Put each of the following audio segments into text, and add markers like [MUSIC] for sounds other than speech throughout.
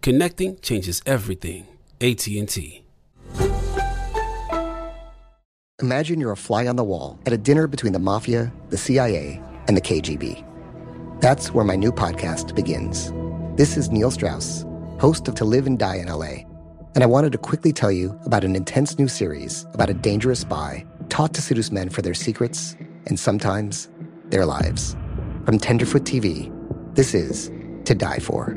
Connecting changes everything. AT&T. Imagine you're a fly on the wall at a dinner between the mafia, the CIA, and the KGB. That's where my new podcast begins. This is Neil Strauss, host of To Live and Die in LA, and I wanted to quickly tell you about an intense new series about a dangerous spy taught to seduce men for their secrets and sometimes their lives. From Tenderfoot TV, this is To Die For.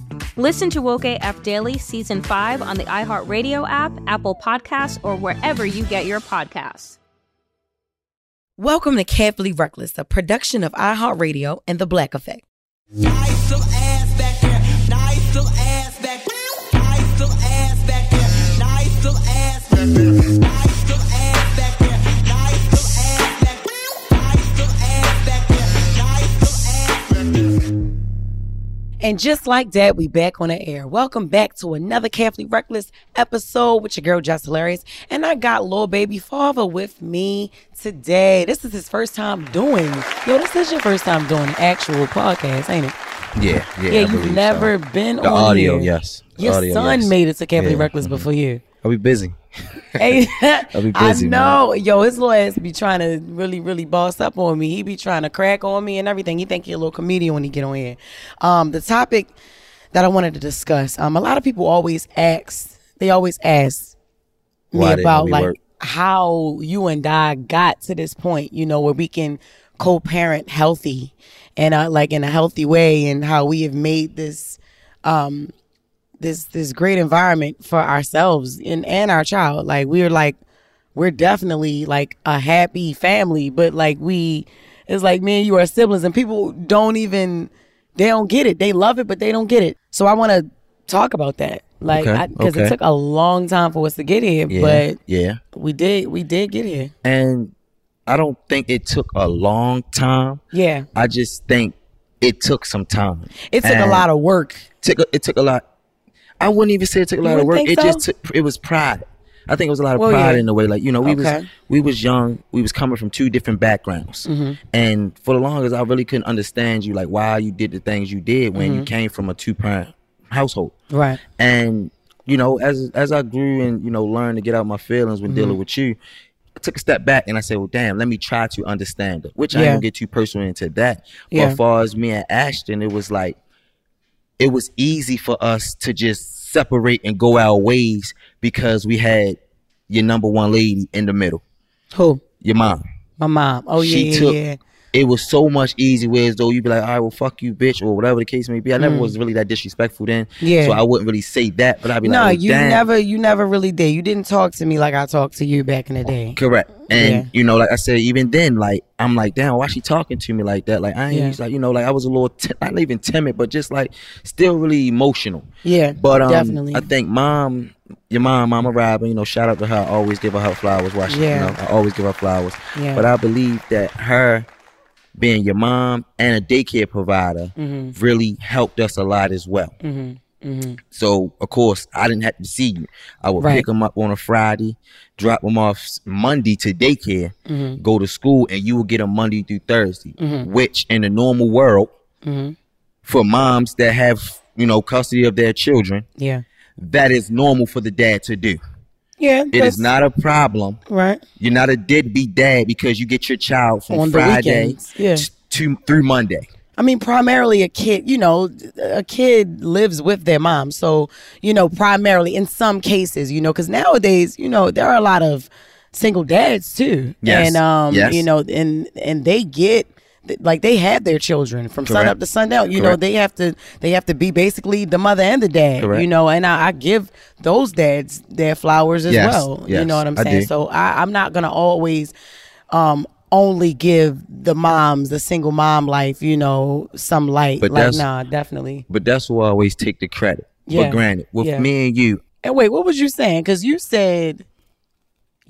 Listen to Woke AF Daily Season 5 on the iHeartRadio app, Apple Podcasts, or wherever you get your podcasts. Welcome to Carefully Reckless, a production of iHeartRadio and The Black Effect. Nice little ass back there. Nice little ass back there. Nice little ass back there. Nice little ass back there. Nice And just like that, we back on the air. Welcome back to another Carefully Reckless episode with your girl Jess Hilarious. And I got Lil Baby Father with me today. This is his first time doing. Yo, this is your first time doing an actual podcast, ain't it? Yeah, yeah. Yeah, you've never so. been The on audio, here. yes. The Your audio, son yes. made it to Carefully Yeah, Reckless mhm. before you. I'll be busy. Hey, [LAUGHS] I'll be [LAUGHS] busy, I know. Yo, his little ass be trying to really, really boss up on me. He be trying to crack on me and everything. He think he a little comedian when he get on here. Um, the topic that I wanted to discuss. Um, a lot of people always ask. They always ask me Why about like work? how you and I got to this point. You know, where we can co-parent healthy and uh, like in a healthy way, and how we have made this um this this great environment for ourselves and and our child. Like we're like we're definitely like a happy family, but like we it's like me and you are siblings and people don't even they don't get it. They love it, but they don't get it. So I want to talk about that. Like Okay, because it took a long time for us to get here, Yeah, but yeah. we did we did get here. And I don't think it took a long time. Yeah. I just think it took some time. It took a lot of work. Took a, it took a lot. I wouldn't even say it took a lot of work. It think just took, it was pride. I think it was a lot of Well, pride yeah. in the way. Like you know, we was we was young. We was coming from two different backgrounds, Mm-hmm. and for the longest, I really couldn't understand you. Like why you did the things you did when Mm-hmm. you came from a two parent household. Right. And you know, as as I grew and you know learned to get out my feelings when Mm-hmm. dealing with you, I took a step back and I said, "Well, damn, let me try to understand it." Which I Yeah. ain't gonna get too personal into that. But Yeah. as far as me and Ashton, it was like it was easy for us to just separate and go our ways because we had your number one lady in the middle, Who? your mom. My mom. Oh yeah, she yeah, took yeah. It was so much easy ways though you'd be like, all right, well fuck you, bitch, or whatever the case may be. I never was really that disrespectful then. Mm. Yeah. So I wouldn't really say that, but I'd be No, like, well, you damn. never you never really did. You didn't talk to me like I talked to you back in the day. Correct. And Yeah. you know, like I said, even then, like I'm like, damn, why she talking to me like that? Like I ain't Yeah. like, you know, like I was a little ti- not even timid, but just like still really emotional. Yeah, But um, definitely. I think mom, your mom, Mama Robin, you know, shout out to her. I always give her her flowers. Why she, Yeah. you know, I always give her flowers. Yeah. But I believe that her being your mom and a daycare provider Mm-hmm. really helped us a lot as well. So of course I didn't have to see you. I would Right. pick them up on a Friday, drop them off Monday to daycare, Mm-hmm. go to school, and you will get them Monday through Thursday. Which in the normal world, Mm-hmm. for moms that have you know custody of their children, yeah, that is normal for the dad to do. Yeah. It is not a problem. right. You're not a deadbeat dad because you get your child from On Friday yeah. to through Monday. I mean, primarily a kid, you know, a kid lives with their mom. So, you know, primarily in some cases, you know, because nowadays, you know, there are a lot of single dads too. Yes. And, um, Yes. you know, and, and they get, like they have their children from sun up to sundown. You know, they have to they have to be basically the mother and the dad. Correct. You know, and I, I give those dads their flowers as Yes, well. You know what I'm saying? do. So I, I'm not gonna always um only give the moms the single mom life, you know, some light. But like nah, definitely. But that's who I always take the credit. Yeah. For granted, with Yeah. me and you, And wait, what was you saying? Because you said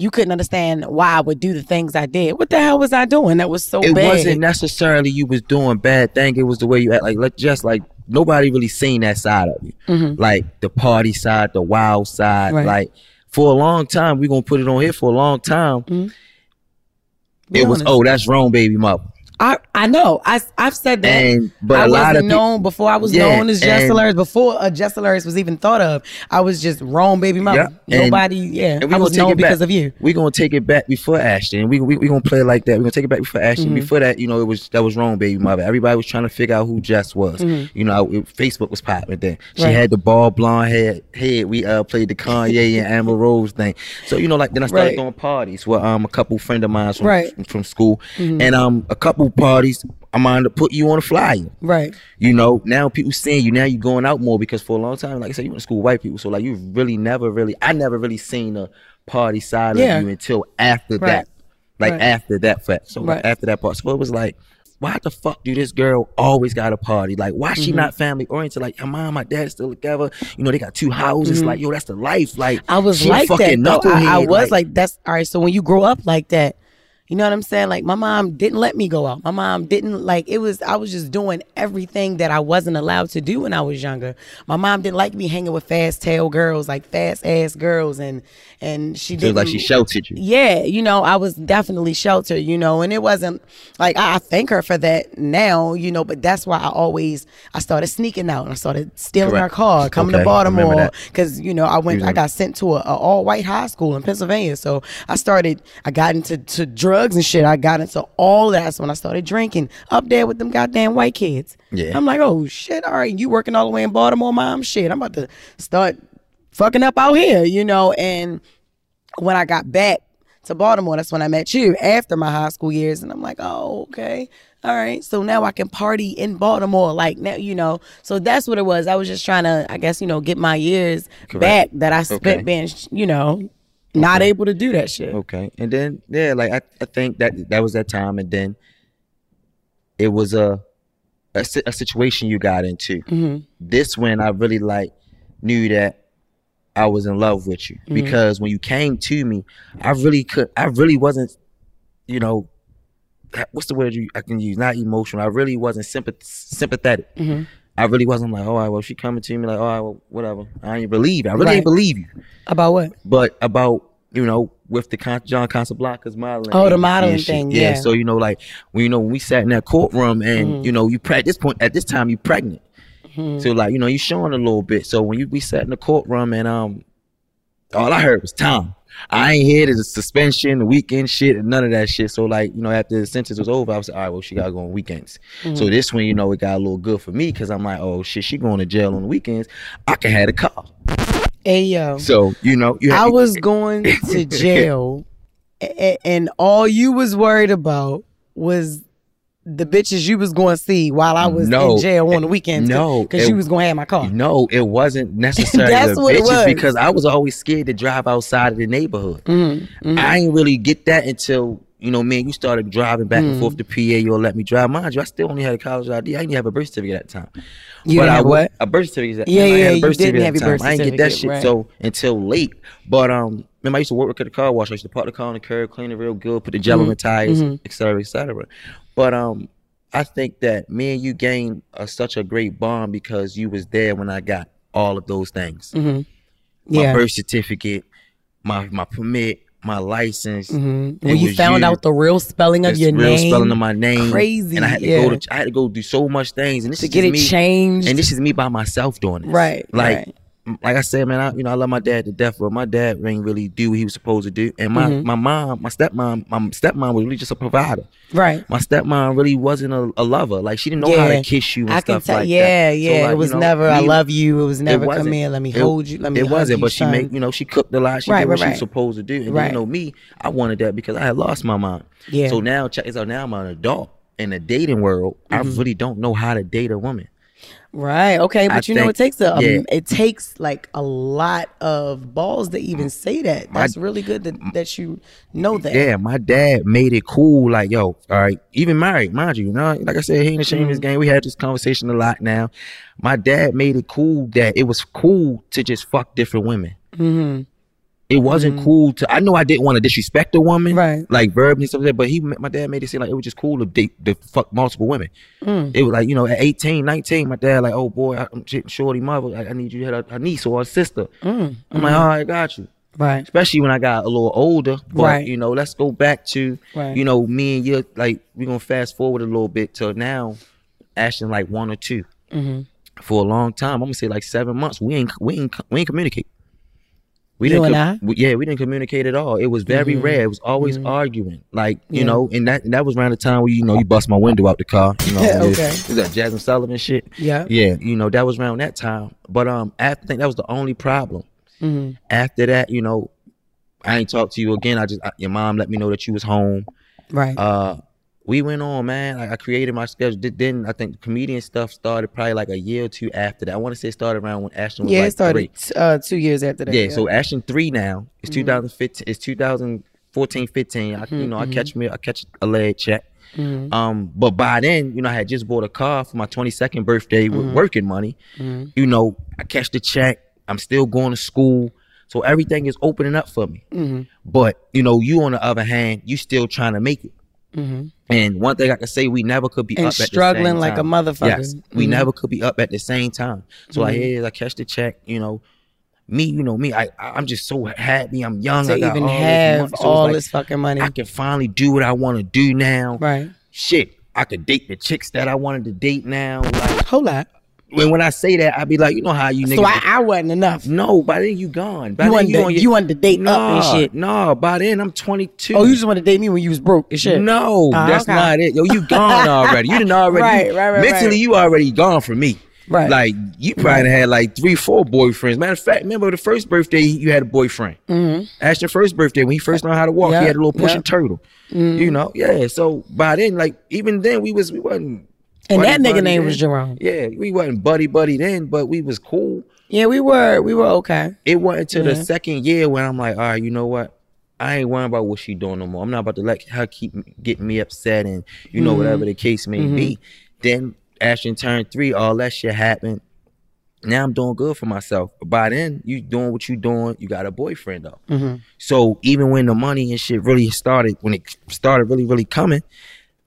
you couldn't understand why I would do the things I did. What the hell was I doing that was so it bad? It wasn't necessarily you was doing bad thing. It was the way you act. Like let just like nobody really seen that side of you, like the party side, the wild side. Mm-hmm. Right. Like for a long time, we gonna put it on here for a long time. Mm-hmm. It was oh that's wrong, baby mother. I I know. I I've said that. And- but I a lot wasn't of known before I was Yeah, known as and- Jess Hilarious. Before a Jess Hilarious was even thought of, I was just wrong, baby mama. And- Nobody, yeah. And we I was known because back. of you. We gonna take it back before Ashton. We we we gonna play it like that. We're gonna take it back before Ashton. Mm-hmm. Before that, you know, it was that was wrong, baby mother. Everybody was trying to figure out who Jess was. You know, it, Facebook was popping then. She Mm-hmm. Right. had the bald blonde head. Head. We uh played the Kanye and Amber Rose thing. So you know, like then I started Right. throwing parties with um a couple friend of mine from Right. from, from school, and um a couple parties. I'm on to put you on a flyer. Right. You know, now people seeing you. Now you're going out more because for a long time, like I said, you went to school with white people. So like you really never really, I never really seen a party side Yeah. of you until after Right. that, like Right. after that fact. So like, Right. after that part, so it was like, why the fuck do this girl always got a party? Like, why Mm-hmm. she not family oriented? Like, her mom, my dad still together. You know, they got two houses. Like, yo, that's the life. Like, Mm-hmm. I was like that. I, I was like, that's all right. So when you grow up like that, you know what I'm saying? Like my mom didn't let me go out. My mom didn't like it was I was just doing everything that I wasn't allowed to do when I was younger. My mom didn't like me hanging with fast tail girls, like fast ass girls and and she didn't like she sheltered you. yeah, you know, I was definitely sheltered, you know, and it wasn't like I, I thank her for that now, you know, but that's why I always I started sneaking out and I started stealing Correct. her car, coming Okay, to Baltimore because you know I went, I mm-hmm. got sent to a, a all white high school in Pennsylvania, so I started, I got into to drugs and shit. I got into all that. That's when I started drinking up there with them goddamn white kids. Yeah. I'm like, oh shit, all right, you working all the way in Baltimore, mom? Shit, I'm about to start fucking up out here, you know, and when I got back to Baltimore, that's when I met you after my high school years. And I'm like, oh, okay. All right. So now I can party in Baltimore. Like now, you know. So that's what it was. I was just trying to, I guess, you know, get my years back that I spent Okay. being, you know, not able to do that shit. Okay, and then yeah, like I, I think that that was that time, and then it was a a, a situation you got into. Mm-hmm. This when I really like knew that I was in love with you Mm-hmm. because when you came to me, I really could, I really wasn't, you know, what's the word you I can use? Not emotional. I really wasn't sympath- sympathetic. Mm-hmm. I really wasn't like, all right, well, she coming to me like, all right, well, whatever. I ain't believe. it. I really Right. ain't believe you About what? but about you know with the Con- John Casablancas modeling. Oh, the modeling thing, yeah. So you know, like when you know when we sat in that courtroom and Mm-hmm. you know you pre- at this point at this time you pregnant. So like you know you showing a little bit. So when you we sat in the courtroom and um, all I heard was Tom. I ain't here hear the suspension, the weekend shit, and none of that shit. So like you know after the sentence was over, I was like, all right, well she gotta go on weekends. Mm-hmm. So this one you know it got a little good for me because I'm like, oh shit, she going to jail on the weekends. I can have a car. Hey yo. So you know you I had, was going to [LAUGHS] jail, and all you was worried about was the bitches you was going to see while I was No, in jail on the weekends. no, because you was going to have my car. No, it wasn't [LAUGHS] necessarily That's the what it was. because I was always scared to drive outside of the neighborhood. Mm-hmm, I didn't really get that until you know, man, you started driving back and Mm-hmm. forth to PA. You'll let me drive. Mind you, I still only had a college ID. I didn't have a birth certificate at the time. You but didn't I have what? A birth certificate. Yeah, I yeah, you didn't have your birth time. I didn't get that certificate, shit right. so until late. But um, remember, I used to work at the car wash. I used to park the car on the curb, clean it real good, put the gel on Mm-hmm. the tires, et cetera, et cetera. But um, I think that me and you gained a, such a great bond because you was there when I got all of those things. My Mm-hmm. Yeah. birth certificate, my my permit, my license. When It you found out the real spelling of the your real name, spelling of my name, crazy, and I had to yeah. go to I had to go do so much things, and this to is get it me, changed. and this is me by myself doing it. Right, Like right. Like I said, man, I, you know, I love my dad to death, but my dad ain't really do what he was supposed to do. And my, Mm-hmm. my mom, my stepmom, my stepmom was really just a provider. Right. My stepmom really wasn't a, a lover. Like she didn't know how to kiss you and I can tell. like yeah, that. So, yeah. like, it was you know, never "I love you." It was never "Come wasn't. here, let me It- hold you, let me." It wasn't, you, but she made you know she cooked a lot. She Right, did what right, she right. was supposed to do. And then, Right. you know me, I wanted that because I had lost my mom. Yeah. So now check this out. Now I'm an adult in the dating world. I Mm-hmm. really don't know how to date a woman. Right. Okay. But I you know, it takes a um, it takes like a lot of balls to even say that. That's really good that, that you know that. Yeah, my dad made it cool. Like, yo, all right, even married, mind you, you know, like I said, he ain't ashamed of his Mm-hmm. game. We had this conversation a lot now. My dad made it cool that it was cool to just fuck different women. Mm-hmm. It wasn't cool to. I know I didn't want to disrespect a woman, Right. Like verbally and stuff like that. But he, my dad made it seem like it was just cool to date, to fuck multiple women. Mm. It was like you know, at 18, 19, my dad like, oh boy, I'm shorty mother. I, I need you to have a, a niece or a sister. Mm. I'm like, all right, I got you Right. especially when I got a little older. But Right. you know, let's go back to Right. you know me and you. Like we're gonna fast forward a little bit till now. Ashton like one or 2 Mm-hmm. for a long time. I'm gonna say like seven months. We ain't we ain't we ain't communicate. We You didn't and I? we- yeah, we didn't communicate at all. It was very rare. It was always arguing. Like, you Yeah. know, and that and that was around the time where, you know, you bust my window out the car. You know, [LAUGHS] okay. Is that Jazmine Sullivan shit? Yeah. Yeah, you know, that was around that time. But um after I think that was the only problem. Mm-hmm. After that, you know, I ain't talked to you again. I just I, your mom let me know that you was home. Right. Uh we went on, man. Like I created my schedule. Then I think the comedian stuff started probably like a year or two after that. I want to say it started around when Ashton was yeah, like it started t- uh, two years after that. Yeah, so Ashton three now. It's Mm-hmm. 2015. It's 2014, 15. I, you know, I catch me, I catch a leg check. Mm-hmm. Um, but by then, you know, I had just bought a car for my 22nd birthday with Mm-hmm. working money. You know, I catch the check. I'm still going to school, so everything is opening up for me. Mm-hmm. But you know, you on the other hand, you still trying to make it. Mm-hmm. And one thing I can say, we never could be And up at the struggling same like a motherfucker. Yes, we Mhm. never could be up at the same time. So I Mhm. hear, I catch the check. You know, me, you know me. I I'm just so happy. I'm young. to I even all this have money. So all like, this fucking money. I can finally do what I want to do now. right. Shit, I could date the chicks that I wanted to date now. Like Hold up. When when I say that, I'd be like, you know how you niggas. So I, I wasn't enough. no, by then you gone. By You then wanted, to, on your- you wanted to date up and Nah, shit. No, by then I'm 22. Oh, you just wanted to date me when you was broke and shit. No, Ah, that's okay. not it. Yo, you [LAUGHS] gone already. You didn't already. Right, you- right, right, Mentally, right. you already gone from me. Right. Like you probably had like three, four boyfriends. Matter of fact, remember the first birthday you had a boyfriend. Mm-hmm. Ashton's first birthday when he first learned how to walk, Yeah, he had a little pushing yeah. turtle. You know, yeah. So by then, like even then, we was we wasn't. And buddy that nigga buddy name then. was Jerome. Yeah, we wasn't buddy buddy then, but we was cool. Yeah, we were. We were okay. It wasn't until Yeah. the second year when I'm like, all right, you know what? I ain't worrying about what she doing no more. I'm not about to let her keep getting me upset and you know mm-hmm. whatever the case may be. Mm-hmm. Then Ashton turned three, all that shit happened. Now I'm doing good for myself. But by then, you doing what you doing. You got a boyfriend though. Mm-hmm. So even when the money and shit really started, when it started really really coming,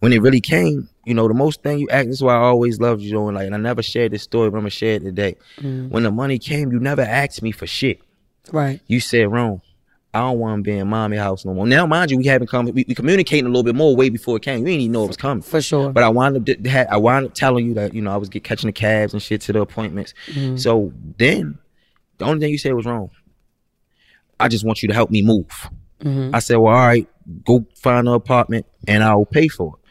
when it really came, you know, the most thing you act. This is why I always loved you doing. Like, and I never shared this story, but I'm gonna share it today. When the money came, you never asked me for shit Right. you said wrong. I don't want to be in mommy house no more. Now, mind you, we haven't come. We, we communicating a little bit more way before it came. You didn't even know it was coming. For sure. But I wound up. I wound up telling you that you know I was get catching the cabs and shit to the appointments. Mm-hmm. So then, the only thing you said was wrong. I just want you to help me move. Mm-hmm. I said, well, all right, go find an apartment and I'll pay for it.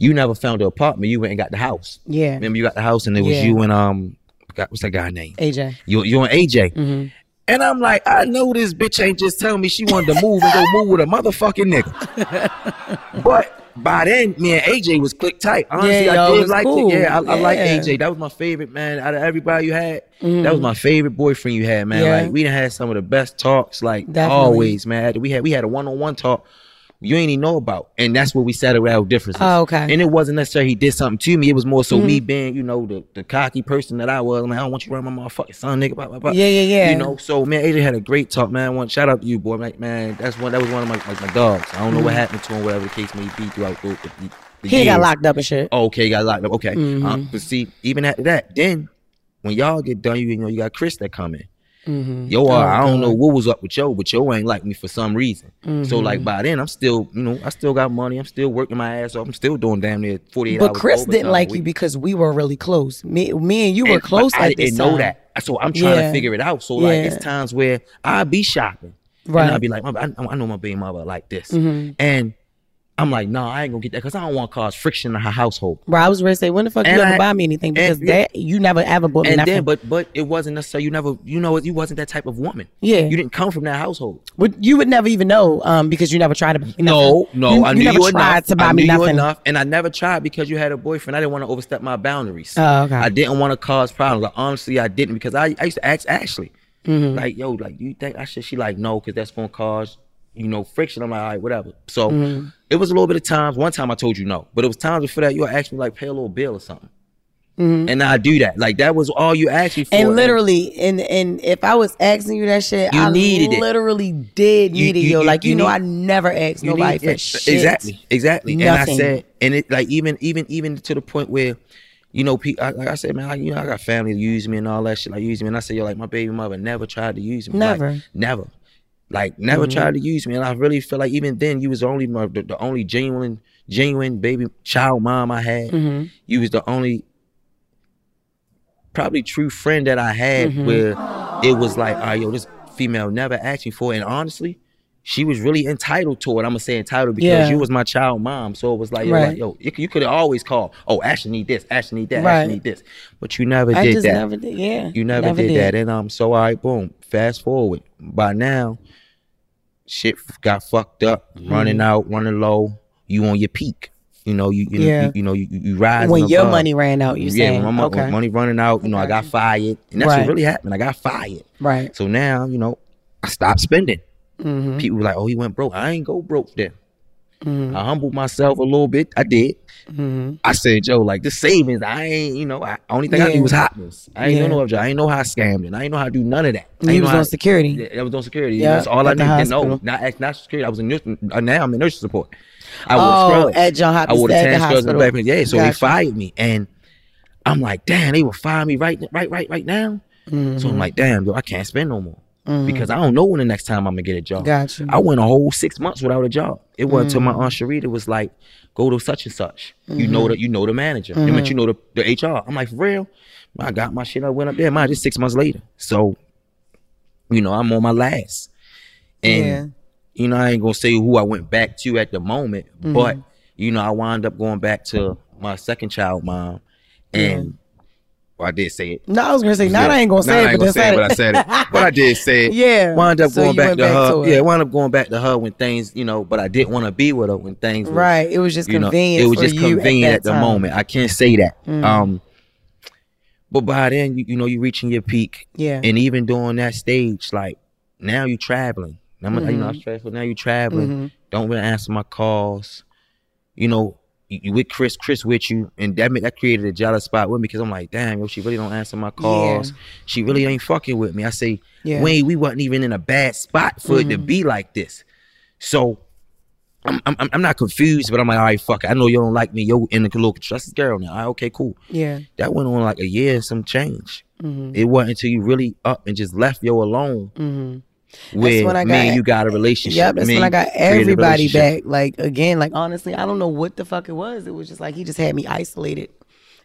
You never found the apartment. You went and got the house. Yeah. Remember, you got the house and it was Yeah. you and um, what's that guy name? AJ. You you and AJ. Mm-hmm. And I'm like, I know this bitch ain't just telling me she wanted to move and go move with a motherfucking nigga. [LAUGHS] but by then, me and AJ was click tight. Honestly, Yeah, I y'all did like cool. it. Yeah, I, I like AJ. That was my favorite man out of everybody you had. That was my favorite boyfriend you had, man. Mm-hmm. Yeah. Like we done had some of the best talks, like Definitely. always, man. We had we had a one on one talk. You ain't even know about, and that's where we settled our differences. Oh, okay. Mm-hmm. And it wasn't necessarily he did something to me. It was more so me being, you know, the, the cocky person that I was. I'm like, I don't want you around my motherfucking son, nigga. Blah, blah, blah. Yeah, yeah, yeah. You know, so man, AJ had a great talk, man. One shout out to you, boy. Like, man, that's one. That was one of my like my dogs. I don't know what happened to him, whatever the case may be throughout the, the, the Mm-hmm. He got locked up and shit. Oh, okay, he got locked up. Okay, Mm-hmm. Um, but see, even after that, then when y'all get done, you, you know, you got Chris that come in. Mm-hmm. Yo, uh, I don't know what was up with yo, but yo ain't like me for some reason. So Mm-hmm. like by then, I'm still, you know, I still got money. I'm still working my ass off. I'm still doing damn near 48 But hours. Chris didn't like you because we were really close. Me, me and you were And- close but I this didn't know that. so I'm trying Yeah. to figure it out. So like Yeah. it's times where I be shopping, Right. And I'll be like, "My- I, I know my baby mother like this, Mm-hmm. and I'm like, no, I ain't gonna get that because I don't want to cause friction in her household. Bro, I was ready to say, when the fuck And you ever I- buy me anything? Because and- that you never ever bought me And nothing. then, but but it wasn't necessarily you never you know you wasn't that type of woman. Yeah. you didn't come from that household. But you would never even know, um, because you never tried to buy me No, nothing. no, you, I you never you tried enough. to buy I me knew nothing. enough, and I never tried because you had a boyfriend. I didn't want to overstep my boundaries. Oh, okay. I didn't want to cause problems. Like, honestly, I didn't because I, I used to ask Ashley, Mm-hmm. like, yo, like, do you think I should? She like, no, because that's gonna cause you know friction. I'm like, all right, whatever. So Mm-hmm. It was a little bit of times. One time I told you no, but it was times before that you would ask me like, pay a little bill or something. And I do that. Like that was all you asked me for. Mm-hmm. And literally, and and if I was asking you that shit, You I needed it. literally did You- need it, yo. you- like you, you know, need- I never asked You nobody for shit. Exactly, exactly. Nothing. And I said, and it like even even even to the point where, you know, pe- I, like I said, man, like, you know, I got family to use me and all that shit, like use me. And I said, yo, like my baby mother never tried to use me. Like, Never. Never, like never Mm-hmm. tried to use me. And I really feel like even then, you was the only my- the, the only genuine genuine baby child mom I had. Mm-hmm. You was the only probably true friend that I had Mm-hmm. where it was like, all right, yo, this female never asked me for it. And honestly, she was really entitled to it. I'm gonna say entitled because Yeah. you was my child mom. So it was like, yo, Right. like, yo you, you could have always called, oh, Ashley need this, Ashley need that, Right. Ashley need this. But you never I did just that. never did. Yeah, you never, did, that. And um, so all right, boom. Fast forward. By now, shit got fucked up, Mm-hmm. running out, running low. You on your peak. You know, you you, Yeah. you, you know, you, you rise when your money ran out, you yeah, saying when my okay, when money running out, you know, I got fired, and that's Right. what really happened. I got fired. right? So now, you know, I stopped spending. Mm-hmm. People were like, "Oh, he went broke." I ain't go broke then. Mm-hmm. I humbled myself a little bit. I did. I said, "Joe, like the savings, I ain't, you know, I only thing I Yeah. knew was hotness. I ain't Yeah. know no other. I ain't know how I scammed it. I ain't know how to do none of that. I You was how- on security. I was on security. Yeah, That's all I needed to know. Not not security. I was in nursing. Uh, now I'm in nursing support. I wore Oh, scrubs. at John I Hopkins, wore the tan scrubs and the hospital. Yeah, so they Gotcha. fired me, and I'm like, damn, they will fire me right, right, right, right now. So Mm-hmm. I'm like, damn, yo, I can't spend no more. Because I don't know when the next time I'm gonna get a job. Gotcha. I went a whole six months without a job. It wasn't until my aunt Sharita was like, "Go to such and such." You know that mm-hmm. you know the manager. I mean, you know the, the HR. I'm like, for real. I got my shit. I went up there. Mine just six months later. So, you know, I'm on my last, and Yeah. you know, I ain't gonna say who I went back to at the moment, but mm-hmm. you know, I wound up going back to my second child mom, and well, I did say it. No, I was gonna say, now. I ain't gonna say I it, but then say it, but I said it. But I did say it. [LAUGHS] Yeah. Wound up So going back to back her. to. Yeah, wound up going back to her when things, you know, but I didn't want to be with her when things was, Right. It was just you know, convenient. it was for just you convenient at, at, the time. Mm. moment. I can't say that. Um but by then you, you know you're reaching your peak. Yeah. And even during that stage, like now you're traveling. I'm you know, Mm-hmm. I'm stressful. Now you're traveling. Don't really answer my calls. You know, you, you with Chris, Chris with you, and that that created a jealous spot with me because I'm like, damn, yo, she really don't answer my calls. She really ain't fucking with me. I say, Yeah. Mm-hmm. Wayne, we wasn't even in a bad spot for it to be like this. So I'm, I'm I'm not confused, but I'm like, all right, fuck it. I know you don't like me. Yo, in the little trusted girl now. Right, okay, cool. Yeah. That went on like a year and some change. Mm-hmm. It wasn't until you really up and just left yo alone. Where when I got- you got a relationship. Yep, that's Me when I got you created a everybody back. Like again, like honestly, I don't know what the fuck it was. It was just like he just had me isolated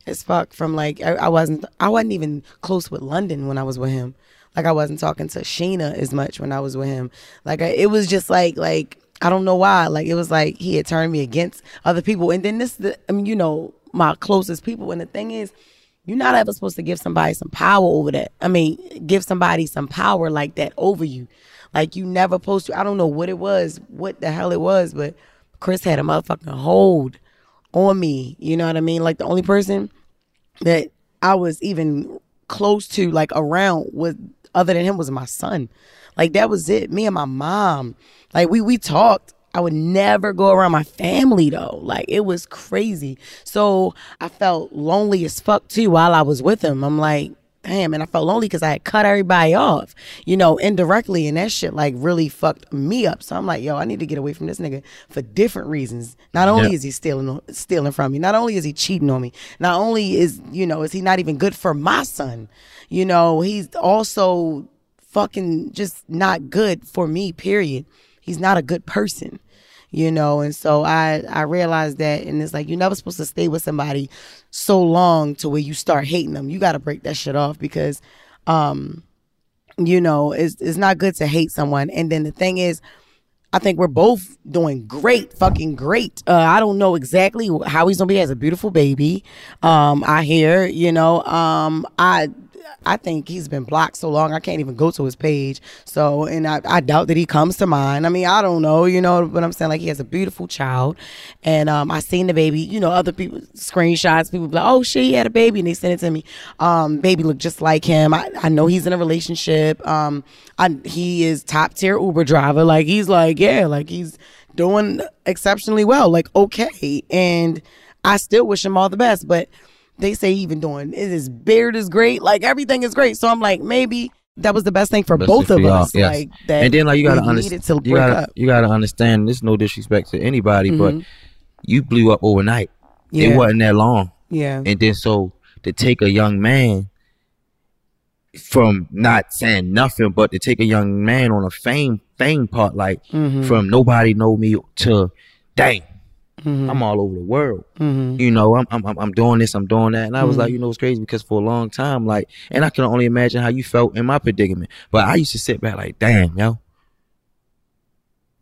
as fuck from like I, I wasn't I wasn't even close with London when I was with him. Like I wasn't talking to Sheena as much when I was with him. Like I, it was just like like I don't know why. Like it was like he had turned me against other people. And then this the I mean, you know, my closest people. And the thing is, you're not ever supposed to give somebody some power over that. I mean, give somebody some power like that over you. Like you never supposed to. I don't know what it was, what the hell it was, but Chris had a motherfucking hold on me. You know what I mean? Like the only person that I was even close to, like around, was other than him was my son. Like that was it. Me and my mom. Like we we talked. I would never go around my family though. Like it was crazy. So I felt lonely as fuck too while I was with him. I'm like, damn, and I felt lonely because I had cut everybody off, you know, indirectly, and that shit like really fucked me up. So I'm like, yo, I need to get away from this nigga for different reasons. Not only Yeah. is he stealing stealing from me, not only is he cheating on me, not only is you know is he not even good for my son, you know, he's also fucking just not good for me. Period. He's not a good person you know and so i i realized that and it's like you're never supposed to stay with somebody so long to where you start hating them you got to break that shit off because um, you know, it's it's not good to hate someone. And then the thing is, I think we're both doing great, fucking great. Uh, I don't know exactly how he's gonna be. He has a beautiful baby. Um, I hear, you know, um, I. I think he's been blocked so long I can't even go to his page. So, and I, I doubt that he comes to mine. I mean, I don't know, you know what I'm saying? Like he has a beautiful child, and um, I seen the baby. You know, other people screenshots. People like, "Oh, shit, he had a baby," and they send it to me. Um, baby look just like him. I, I know he's in a relationship. Um, I, he is top tier Uber driver. Like he's like, yeah, like he's doing exceptionally well. Like okay, and I still wish him all the best. But they say even doing his beard is great. Like everything is great. So I'm like, maybe that was the best thing for Best both fit of for y'all, us. yes. Like that. and then like you gotta we understand, to you break gotta up. you gotta understand. This no disrespect to anybody, but you blew up overnight. Yeah. It wasn't that long, Yeah. and then so to take a young man from not saying nothing, but to take a young man on a fame fame part, like Mm-hmm. from nobody know me to dang. Mm-hmm. I'm all over the world. You know, I'm, I'm I'm doing this, I'm doing that, and I was like, you know, it's crazy because for a long time, like, and I can only imagine how you felt in my predicament. But I used to sit back like, damn, yo,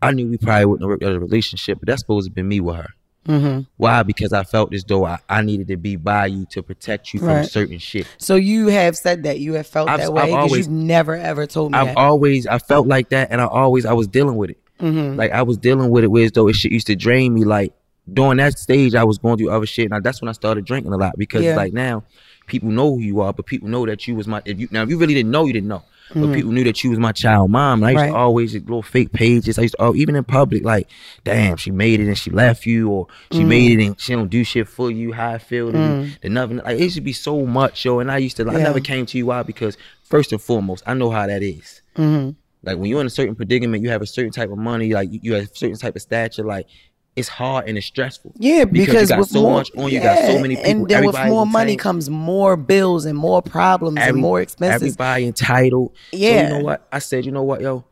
I knew we probably wouldn't have worked out a relationship, but that's supposed to be me with her. Mm-hmm. Why? Because I felt as though I, I needed to be by you to protect you from certain shit. So you have said that you have felt I've- that way because you've never ever told me I've that. always I felt like that, and I always I was dealing with it. Mm-hmm. Like I was dealing with it, where as though it shit used to drain me. Like during that stage, I was going through other shit, and that's when I started drinking a lot because Yeah. like now, people know who you are, but people know that you was my. If you now, if you really didn't know, you didn't know. But people knew that you was my child mom. And I used. Right. to always little fake pages. I used to oh, even in public, like, damn, she made it and she left you, or she Mm. made it and she don't do shit for you. How I feel to you. Nothing like it used to be so much, yo. And I used to, I Yeah. never came to you why because first and foremost, I know how that is. Mm-hmm. Like when you're in a certain predicament, you have a certain type of money, like you, you have a certain type of stature, like it's hard and it's stressful. Yeah, because, you got with so more, much on, you got so many people. and then with more money comes more bills and more problems and more expenses. Everybody entitled. Yeah. So Yeah. you know what? I said, you know what, yo?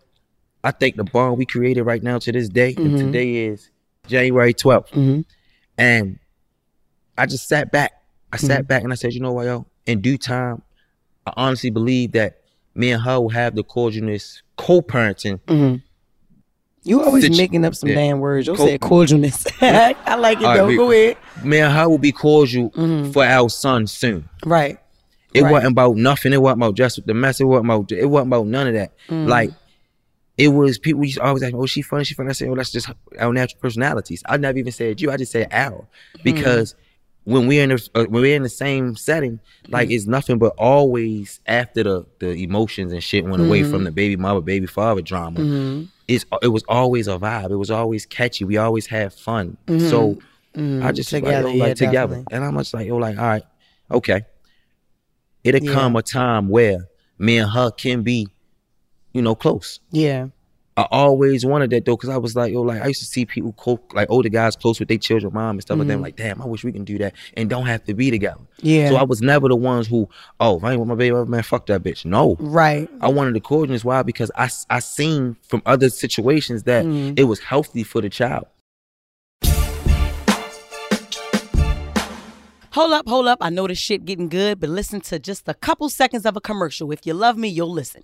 I think the bond we created right now to this day, and Mm-hmm. today is January 12th. And I just sat back. I Mm-hmm. sat back and I said, you know what, yo? In due time, I honestly believe that me and her will have the cordialness, co-parenting. You always Sit- making up some yeah. damn words. You Co- said cordialness. [LAUGHS] I like it All right, though. we- Go ahead. Me and her will be cordial for our son soon. Right. It Mm-hmm. Right. wasn't about nothing. It wasn't about just the mess. It wasn't about. It wasn't about none of that. Mm. Like it was people used to always ask me, "Oh, she funny? She funny?" I said, "Oh, that's just our natural personalities." I never even said you. I just said our Mm. because when we're in the uh, when we're in the same setting, like Mm. it's nothing but always after the the emotions and shit went away Mm-hmm. from the baby mother, baby father drama. It's it was always a vibe. It was always catchy. We always had fun. So I just Mm-hmm. Together, like, yo, like yeah, together, definitely. and I'm just like, yo, like, all right, okay. It'll Yeah. come a time where me and her can be, you know, close. Yeah. I always wanted that though, because I was like, yo, like I used to see people, co- like older guys, close with their children, mom and stuff like that. I'm like, damn, I wish we can do that and don't have to be together. Mm-hmm. Yeah. So I was never the ones who, oh, if I ain't with my baby, man, fuck that bitch. No. Right. I wanted the cordialness. Why? Because I, I seen from other situations that Mm-hmm. it was healthy for the child. Hold up, hold up. I know this shit getting good, but listen to just a couple seconds of a commercial. If you love me, you'll listen.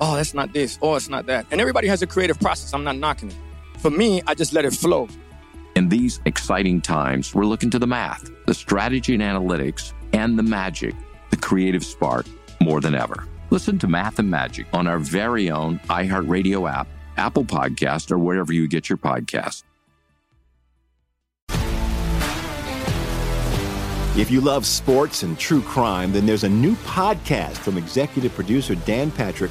Oh, that's not this. Oh, it's not that. And everybody has a creative process. I'm not knocking it. For me, I just let it flow. In these exciting times, we're looking to the math, the strategy and analytics, and the magic, the creative spark, more than ever. Listen to Math and Magic on our very own iHeartRadio app, Apple Podcast, or wherever you get your podcasts. If you love sports and true crime, then there's a new podcast from executive producer Dan Patrick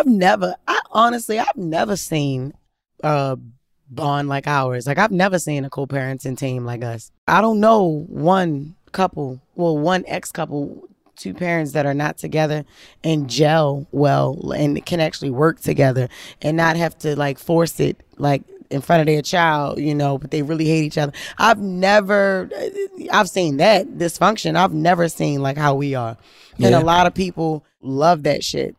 I've never, I honestly, I've never seen a bond like ours. Like I've never seen a co-parenting team like us. I don't know one couple, well, one ex couple, two parents that are not together and gel well and can actually work together and not have to like force it like in front of their child, you know, but they really hate each other. I've never, I've seen that dysfunction. I've never seen like how we are. And Yeah. a lot of people love that shit,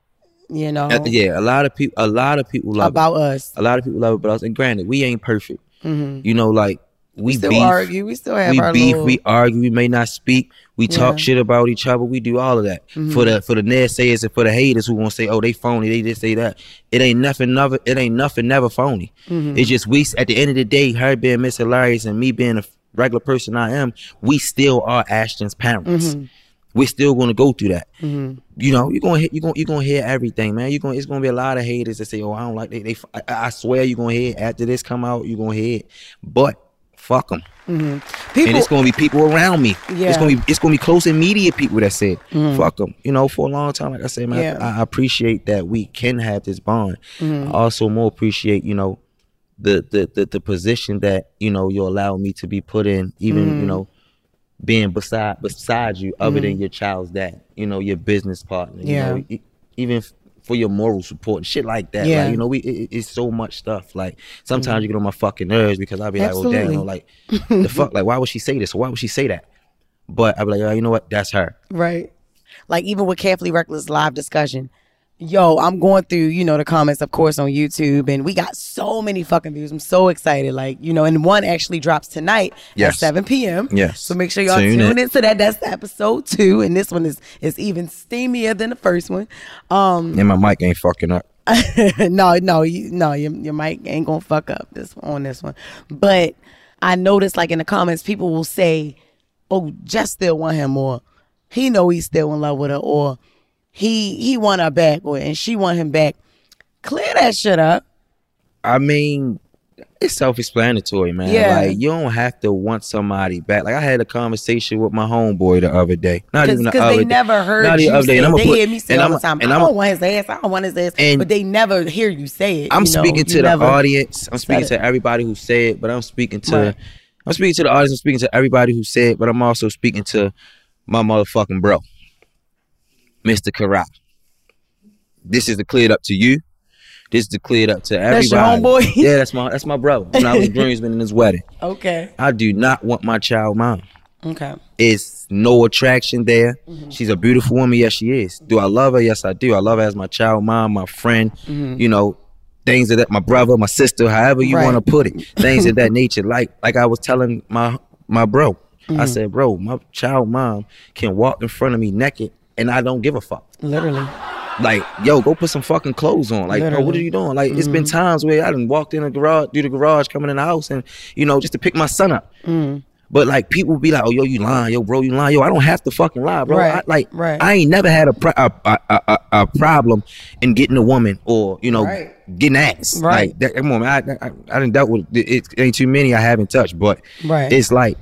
you know. Uh, yeah, a lot of people, a lot of people love About it. us. A lot of people love it about us. And granted, we ain't perfect. Mhm. You know, like we, still beef, argue. We still have we our beef, little- we argue, we may not speak, we talk shit about each other, we do all of that. Mhm. For the for the naysayers and for the haters who want to say, oh, they phony, they just say that. It ain't nothing never it ain't nothing never phony. Mhm. It's just we at the end of the day, her being Miss Hilarious and me being a regular person I am, we still are Ashton's parents. Mhm. We're still gonna go through that Mhm. you know, you're gonna you're gonna, you're gonna hear everything, man. You're gonna, it's gonna be a lot of haters that say, "Oh, I don't like they." they I, I swear, you're gonna hear it. after this come out, you're gonna hear it. But fuck them, Mhm. and it's gonna be people around me. Yeah. It's gonna be, it's gonna be close immediate people that said, Mhm. "Fuck them." You know, for a long time, like I said, man, Yeah. I, I appreciate that we can have this bond. Mhm. I also more appreciate, you know, the the the, the position that you know you allow me to be put in, even you know being beside beside you other than Mhm. your child's dad you know your business partner you Yeah. know e- even f- for your moral support and shit like that Yeah. like you know we it, it- it's so much stuff like sometimes you get on my fucking nerves because i'll be like oh damn Absolutely. like the [LAUGHS] fuck like why would she say this why would she say that but i'll be like oh, you know what that's her Right. Like even with Carefully Reckless live discussion, yo, I'm going through, you know, the comments, of course, on YouTube, and we got so many fucking views. I'm so excited. Like, you know, and one actually drops tonight at 7 p.m. Yes. So make sure y'all Tune tune in. into that. That's episode two. And this one is is even steamier than the first one. Um and my mic ain't fucking up [LAUGHS] no, no, you, no, your, your mic ain't gonna fuck up this on this one. But I noticed, like in the comments, people will say, "Oh, Jess still want him," or "He know he's still in love with her," or "He he want her back," or "And she want him back." Clear that shit up. i mean it's self-explanatory man Yeah. like you don't have to want somebody back like i had a conversation with my homeboy the other day not even the Because other they day. never heard Not the you other day. say. And I'ma They put- hear me say and all I'ma- time, and "I don't want his ass. I don't want his ass," And- but they never hear you say it. I'm you know? speaking to the audience. I'm speaking to everybody who said, it, but I'm speaking to Right. I'm speaking to the audience. I'm speaking to everybody who said, it, but I'm also speaking to my motherfucking bro, Mr. Karat. This is to clear it up to you. This is to clear it up to everybody. That's your homeboy? [LAUGHS] Yeah, that's my that's my brother. When I was [LAUGHS] groomsman in his wedding, Okay. I do not want my child mom. Okay. It's no attraction there. Mm-hmm. She's a beautiful woman. Yes, she is. Do I love her? Yes, I do. I love her as my child mom, my friend. Mhm. You know, things of that. My brother, my sister, however you Right. want to put it. [LAUGHS] Things of that nature. Like like I was telling my my bro. I Mhm. said, bro, my child mom can walk in front of me naked, and I don't give a fuck. Literally. Like, yo, go put some fucking clothes on. Like, bro, what are you doing? Like, it's been Mhm. times where I done walked in the garage, through the garage, coming in the house, and you know, just to pick my son up. Mm. But like people be like, oh yo, you lying, yo, bro, you lying, yo. I don't have to fucking lie, bro. Right, I, like, right. I ain't never had a, pro- a, a, a, problem in getting a woman or you know Right. getting ass. Right. Like, that, come on, man. I, I, I didn't dealt with it. It ain't too many I haven't touched, but Right. it's like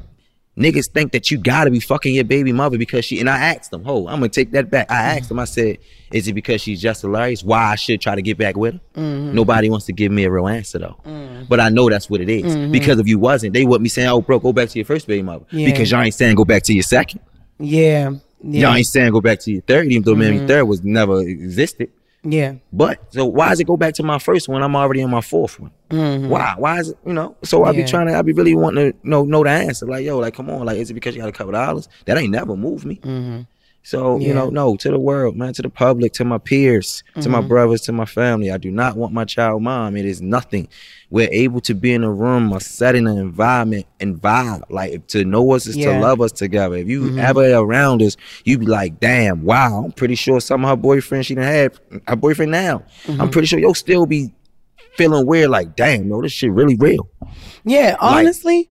niggas think that you gotta be fucking your baby mother because she. And I asked them, oh, I'm gonna take that back. I asked them. I said, is it because she's Jess Hilarious? Why I should try to get back with her? Mhm. Nobody wants to give me a real answer though. Mm. But I know that's what it is. Mhm. Because if you wasn't, they wouldn't be saying, "Oh, bro, go back to your first baby mother." Yeah. Because y'all ain't saying go back to your second. Yeah. Yeah. Y'all ain't saying go back to your third, even though maybe Mhm. third was never existed. Yeah. But so why does it go back to my first one? I'm already on my fourth one. Mhm. Why? Why is it? You know? So I be Yeah. trying to. I be really wanting to know know the answer. Like yo, like come on, like is it because you got a couple dollars? That ain't never moved me. Mhm. So you know, no to the world, man, to the public, to my peers, to my Mhm. brothers, to my family. I do not want my child mom. It is nothing. We're able to be in a room, a setting, an environment, and vibe. Like to know us is Yeah. to love us together. If you Mhm. ever around us, you be like, damn, wow. I'm pretty sure some of her boyfriend she done had her boyfriend now. I'm Mhm. pretty sure you'll still be feeling weird. Like, damn, no, this shit really real. Yeah, honestly,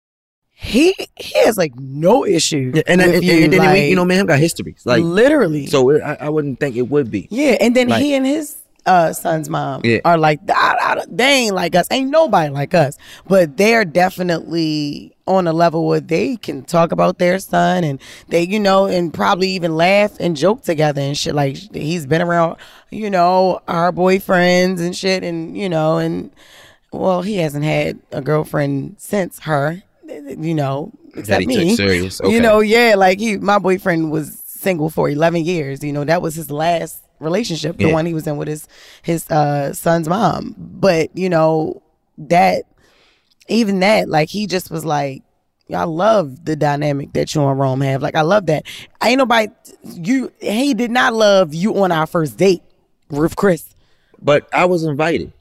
he he has like no issue. Yeah, and, and, you, and then like, you know, man, him got histories. Like literally. So it, I, I wouldn't think it would be. Yeah, and then Like- he and his uh, son's mom Yeah. are like, I, I, they ain't like us. Ain't nobody like us. But they're definitely on a level where they can talk about their son and they, you know, and probably even laugh and joke together and shit. Like he's been around, you know, our boyfriends and shit, and you know, and well, he hasn't had a girlfriend since her, you know, except took me. serious, okay. You know, yeah, like he, my boyfriend was single for 11 years. You know, that was his last relationship, the Yeah. one he was in with his his uh, son's mom. But you know that even that, like he just was like, I love the dynamic that you and Rome have. Like I love that. Ain't nobody you. He did not love you on our first date, with Chris. But I was invited.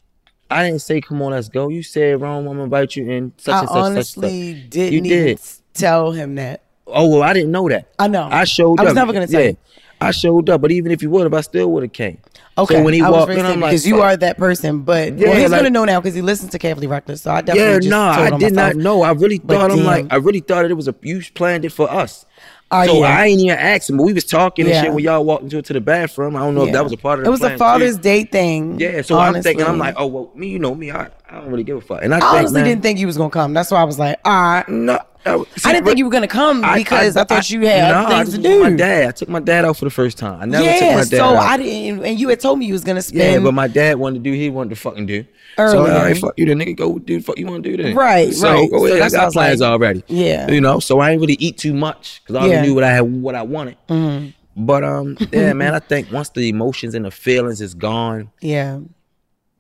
I didn't say, "Come on, let's go." You said, "Rome, I'm gonna invite you in." Such I and such, honestly such. didn't You did. tell him that. Oh well, I didn't know that. I know. I showed up. I up. was never gonna tell yeah, you. I showed up, but even if you would have, I still would have came. Okay, So when he I walked in, I'm like, because you are that person. But Yeah, well, he's like- gonna know now because he listens to Carefully Reckless. So I definitely Yeah, just no, told I did myself. not know. I really But thought I'm like, I really thought that it was a you planned it for us. Oh, so yeah. I ain't even asking, but we was talking Yeah. and shit when y'all walked into to the bathroom. I don't know if that was a part of it. It was a Father's. Day thing. Yeah, so I'm thinking, I'm like, oh well, me, you know me, I, I don't really give a fuck. And I, I think, honestly man, didn't think you was gonna come. That's why I was like, all right. No, I didn't think you were gonna come because I, thought you had I things to do. My dad, I took my dad out for the first time. I never yeah, took my dad so out. I didn't. And you had told me you was gonna spend. Yeah, but my dad wanted to do. He wanted to fucking do. So Early. all right, fuck you, the nigga. Go do the fuck you want to do then. Right, So right. go So ahead. that's I got plans like- already. Yeah. You know, so I ain't really eat too much because I already Yeah. knew what I had, what I wanted. Mhm. But um, [LAUGHS] yeah, man. I think once the emotions and the feelings is gone Yeah.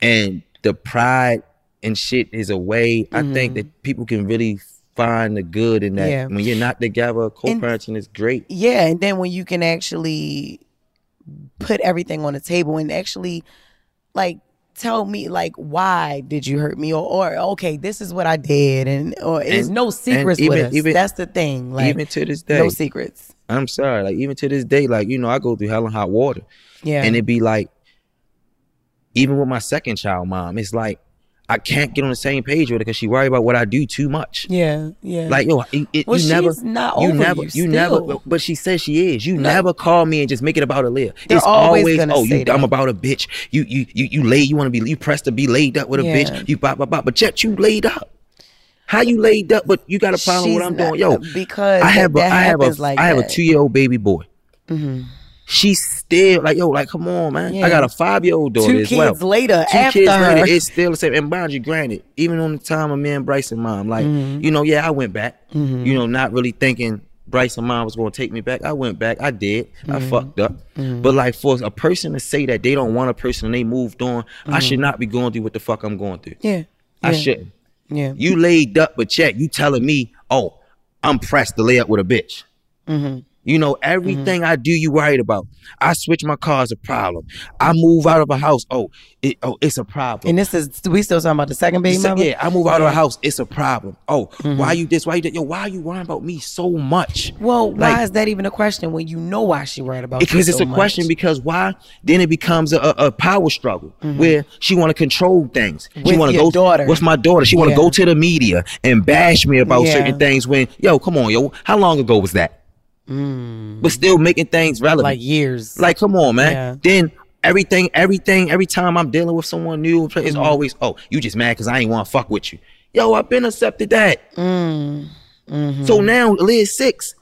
and the pride and shit is away, I think Mhm. that people can really find the good in that. Yeah. When you're not together, co-parenting is great. Yeah, and then when you can actually put everything on the table and actually like tell me like why did you hurt me or, or okay this is what I did and or there's no secrets even- with us. even- That's the thing. Like even to this day, no secrets. I'm sorry. Like even to this day, like you know, I go through hell and hot water. Yeah. And it'd be like, even with my second child mom, it's like I can't get on the same page with her because she worry about what I do too much. Yeah, yeah. Like yo, it, it- Well, you never, not you never, you you never. But she says she is. You No. never call me and just make it about a. They're it's always always, oh, you, I'm that. about a bitch. You, you, you, you lay. You want to be, you pressed to be laid up with a Yeah. bitch. You bop, bop, bop. But yet you laid up. How you laid up? But you got a problem with what I'm doing, yo. because I have, that, a, I have a, like I have a two year old baby boy. Mhm. She's still like, yo, like, come on, man. Yeah. I got a five year old daughter Two as well. kids later, Two after kids her. later, it's still the same. And mind you, granted, even on the time of me and Bryson mom, like, Mhm. you know, yeah, I went back. Mhm. You know, not really thinking Bryson mom was gonna take me back. I went back. I did. I Mhm. fucked up. Mhm. But like for a person to say that they don't want a person and they moved on, I Mhm. should not be going through what the fuck I'm going through. Yeah. I yeah. shouldn't. Yeah. You laid up, but yet you telling me, oh, I'm pressed to lay up with a bitch. You know, everything I do, you worried about. I switch my car is a problem. I move out of a house. Oh, it, oh, it's a problem. And this is we still talking about the second baby yeah, I move out of a house. It's a problem. Oh, Mm-hmm. why you this? Why you that? Yo, why are you worrying about me so much? Well, why is that even a question when you know why she worried about you because it's so a question. Because why? Then it becomes a, a power struggle where she want to control things. she Mm-hmm. With want to your go. daughter. What's my daughter? She want to Yeah. go to the media and bash me about Yeah. certain things. When yo, come on, yo, how long ago was that? But still making things relevant. Mm. like years. Like, come on, man. Yeah. Then everything, everything, every time I'm dealing with someone new, it's Mm-hmm. always, oh, you just mad because I ain't want to fuck with you. Yo, I've been accepted that. Mm. Mm-hmm. So now, Liz six,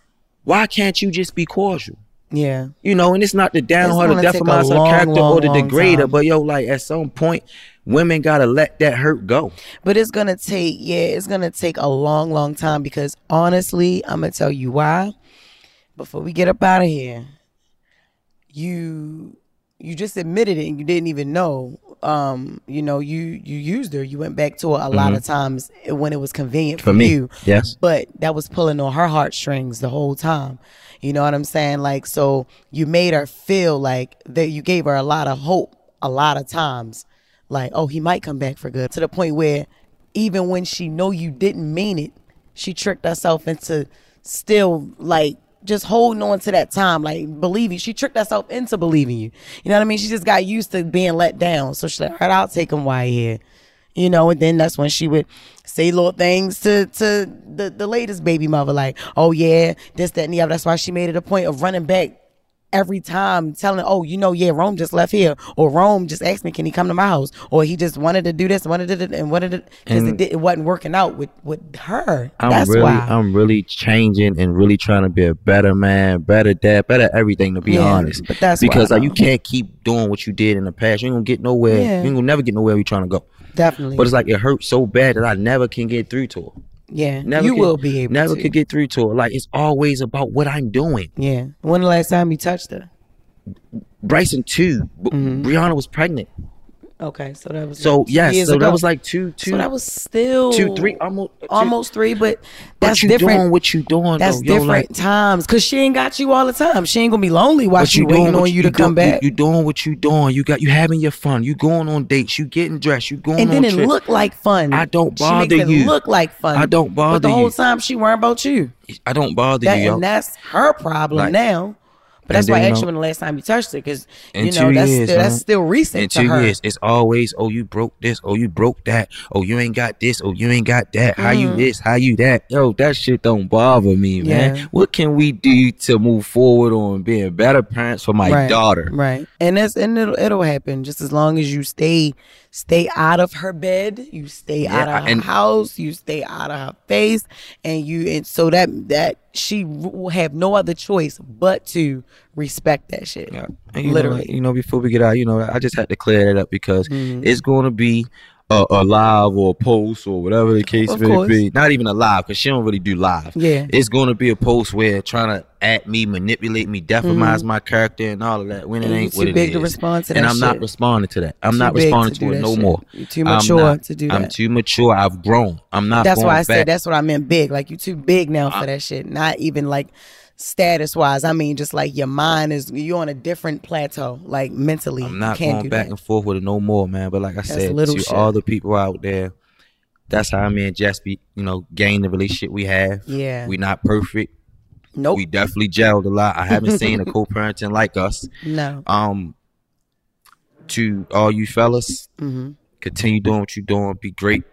why can't you just be cordial? yeah. You know, and it's not to down her, to gonna take a defamize her character long, or to degrade her, but yo, like at some point, women gotta let that hurt go. But it's gonna take yeah, it's gonna take a long, long time because honestly, I'm gonna tell you why. Before we get up out of here, you you just admitted it and you didn't even know. Um, you know, you you used her. You went back to her a lot of times when it was convenient for, Mm-hmm. For me, you. yes. But that was pulling on her heartstrings the whole time. You know what I'm saying? Like so you made her feel like that you gave her a lot of hope a lot of times. Like, oh, he might come back for good. To the point where even when she know you didn't mean it, she tricked herself into still like just holding on to that time, like believing. She tricked herself into believing you. You know what I mean? She just got used to being let down. So she's like, all right, I'll take him while here. You know, and then that's when she would say little things to to the, the latest baby mother, like, oh yeah, this, that, and the other. That's why she made it a point of running back every time telling, oh, you know, yeah, Rome just left here, or Rome just asked me, can he come to my house, or he just wanted to do this, wanted to, do- and wanted to, because it, it wasn't working out with with her. I'm That's really, why. I'm really changing and really trying to be a better man, better dad, better everything. To be Yeah, honest, but that's because like, you can't keep doing what you did in the past. You ain't gonna get nowhere. Yeah. You ain't gonna never get nowhere you trying to go. Definitely. But it's like it hurts so bad that I never can get through to her. Yeah, Never you can- will be able Never to. could get through to her. Like it's always about what I'm doing. yeah. When the last time you touched her? Bryson two, B- mm-hmm. Brianna was pregnant. Okay, so that was So like yes, so ago. that was like two, two, so that was still two, three, almost, two- almost three, but But that's you different. doing what you doing. That's though, different like- times because she ain't got you all the time. She ain't gonna be lonely while she you waiting doing on what you to come back. You, doing what you doing. You got you having your fun. You going on dates. You getting dressed. You going and then it trips. look like fun. I don't She makes bother it you. look like fun. I don't bother. But the whole you. time she worrying about you. I don't bother That, you, yo. and that's her problem Like- now. But that's why I asked you when the last time you touched it, because you know that's years, still, that's still recent In two her. years, it's always, oh, you broke this. Oh, you broke that. Oh, you ain't got this. Oh, you ain't got that. How you Mhm. this? How you that? Yo, that shit don't bother me, man. Yeah. What can we do to move forward on being better parents for my right, daughter? Right. And that's and it'll it'll happen just as long as you stay stay out of her bed, you stay Yeah, out of her and- house, you stay out of her face, and you and so that that she will have no other choice but to respect that shit. Yeah. And you Literally. Know, you know, before we get out, you know, I just had to clear that up because Mhm. it's going to be a, a live or a post or whatever the case Of may course. be. Not even a live because she don't really do live. Yeah. It's going to be a post where trying to at me, manipulate me, defamize Mhm. my character and all of that when it And ain't what too it big to is. respond to that and I'm not responding to that. I'm Too not big to responding to, it no shit. more. You're too mature not. to do that. I'm too mature. I've grown. I'm not. That's why I back. said that's what I meant big. Like you too big now for that shit. Not even like status wise. I mean just like your mind is you're on a different plateau, like mentally. I'm not going back that. and forth with it no more, man. But like I That's said, to shit. all the people out there, that's how me and Jess be, you know, gain the relationship we have. Yeah. We not perfect. Nope. We definitely gelled a lot. I haven't seen a [LAUGHS] co-parenting like us. No. Um to all you fellas, hmm continue doing what you're doing. Be great.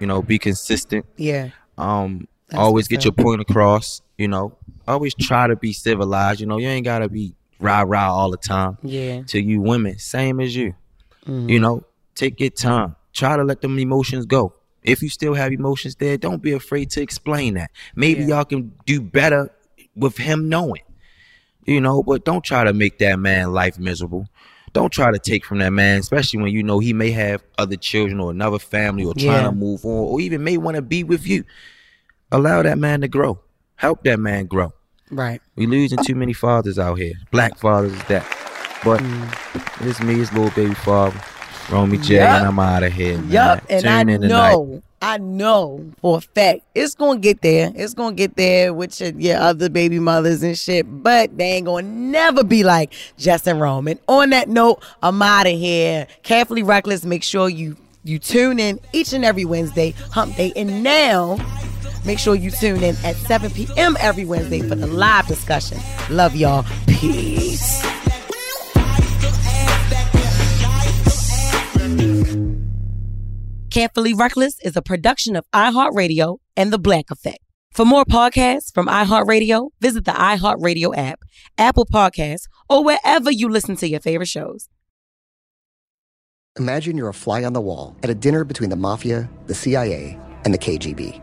You know, be consistent. Yeah. Um, That's always get your point across. You know, always try to be civilized. You know, you ain't gotta be rah rah all the time. Yeah. To you women, same as you. Mhm. You know, take your time. Try to let them emotions go. If you still have emotions there, don't be afraid to explain that. Maybe Yeah. y'all can do better with him knowing. You know, but don't try to make that man life miserable. Don't try to take from that man, especially when you know he may have other children or another family or trying Yeah. to move on or even may want to be with you. Allow that man to grow. Help that man grow. Right. We losing too many fathers out here. Black fathers is that. But mm. it's me, it's little baby father. Romy J, Yup. and I'm out of here. Man. Yup. And Tune I know I know for a fact it's gonna get there. It's gonna get there with your, your other baby mothers and shit, but they ain't gonna never be like Jess and Rome. And on that note, I'm out of here. Carefully reckless. Make sure you you tune in each and every Wednesday, Hump Day, and now. Make sure you tune in at 7 p.m. every Wednesday for the live discussion. Love y'all. Peace. Carefully Reckless is a production of iHeartRadio and The Black Effect. For more podcasts from iHeartRadio, visit the iHeartRadio app, Apple Podcasts, or wherever you listen to your favorite shows. Imagine you're a fly on the wall at a dinner between the mafia, the CIA, and the KGB.